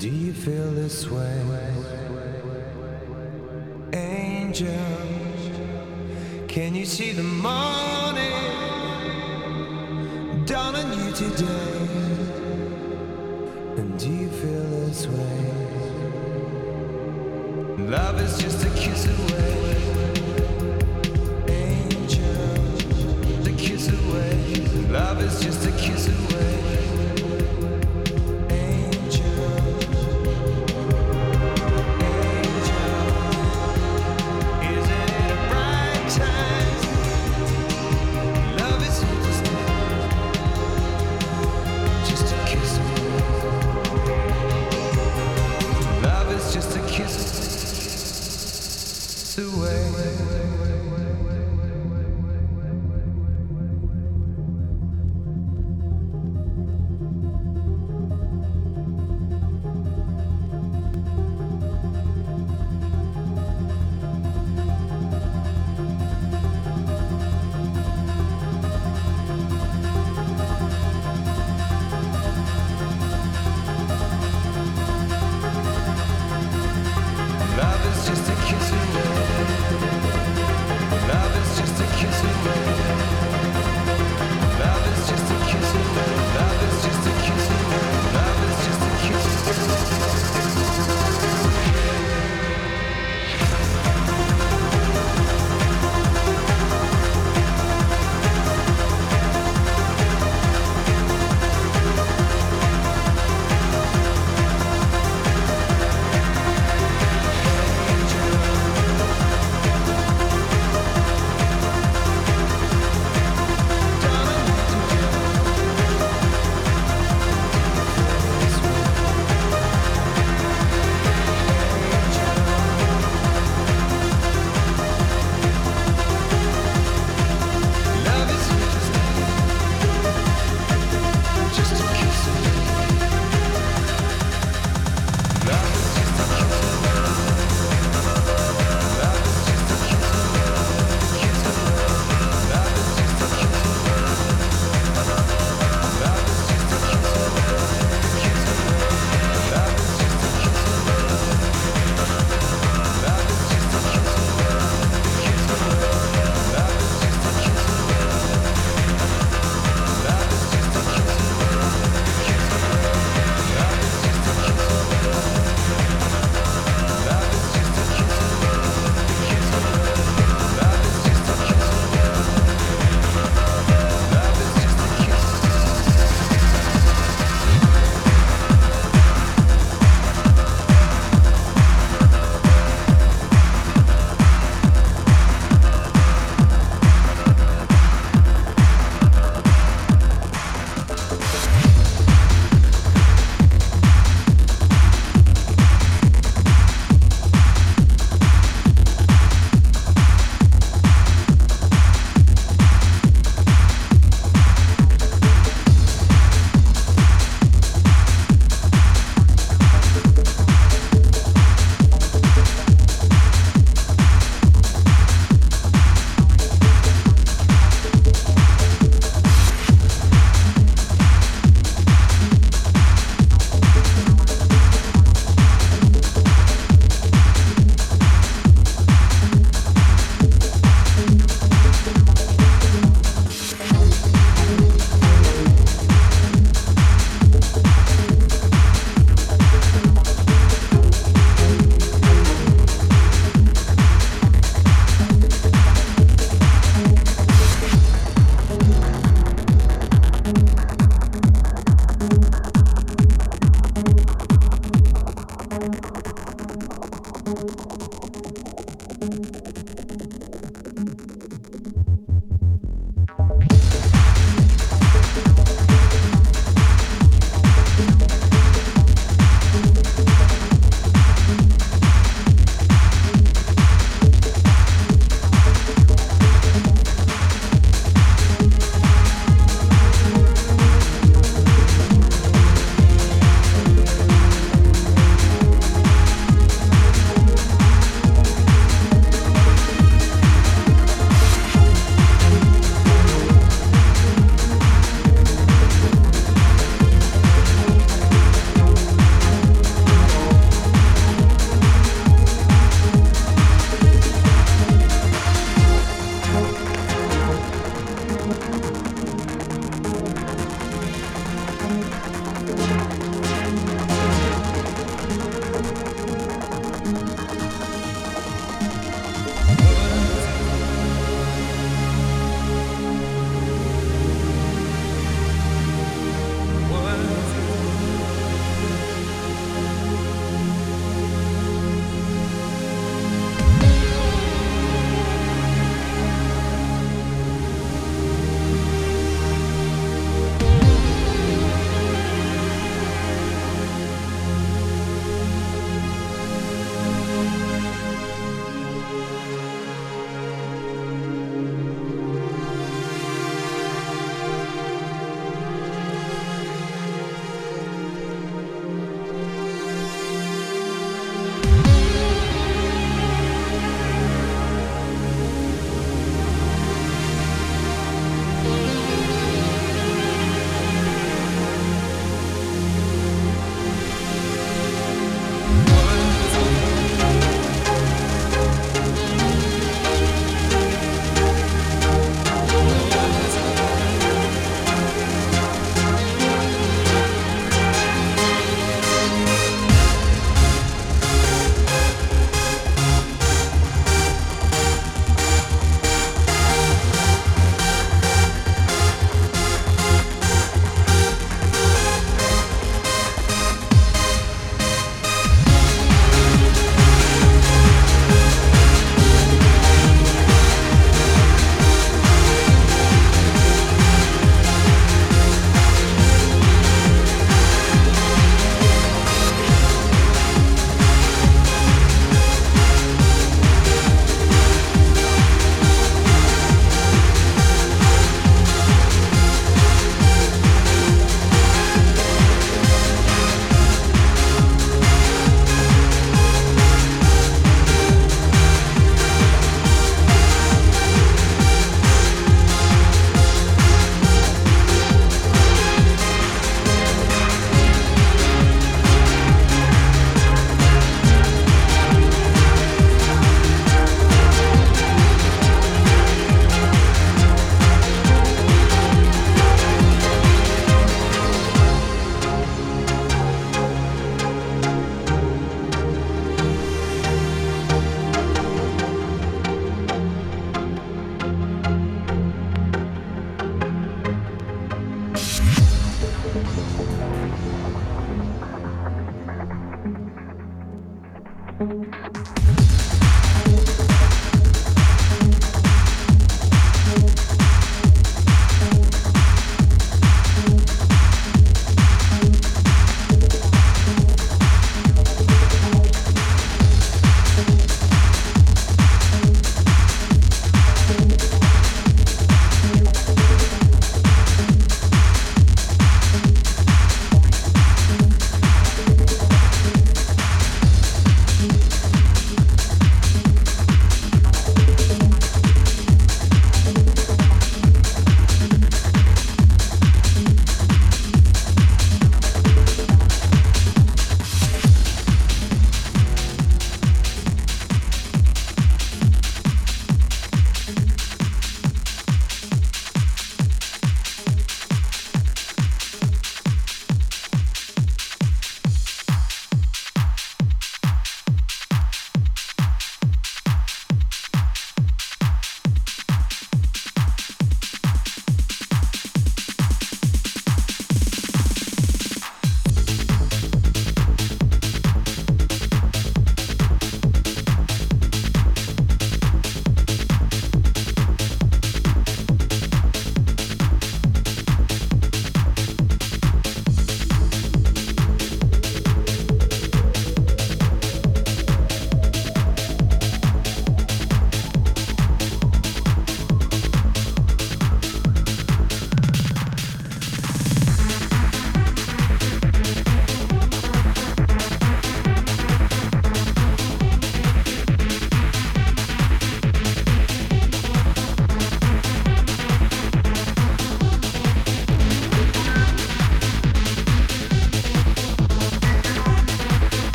Do you feel this way? Angel, can you see the morning dawn on you today? And do you feel this way? Love is just a kiss away.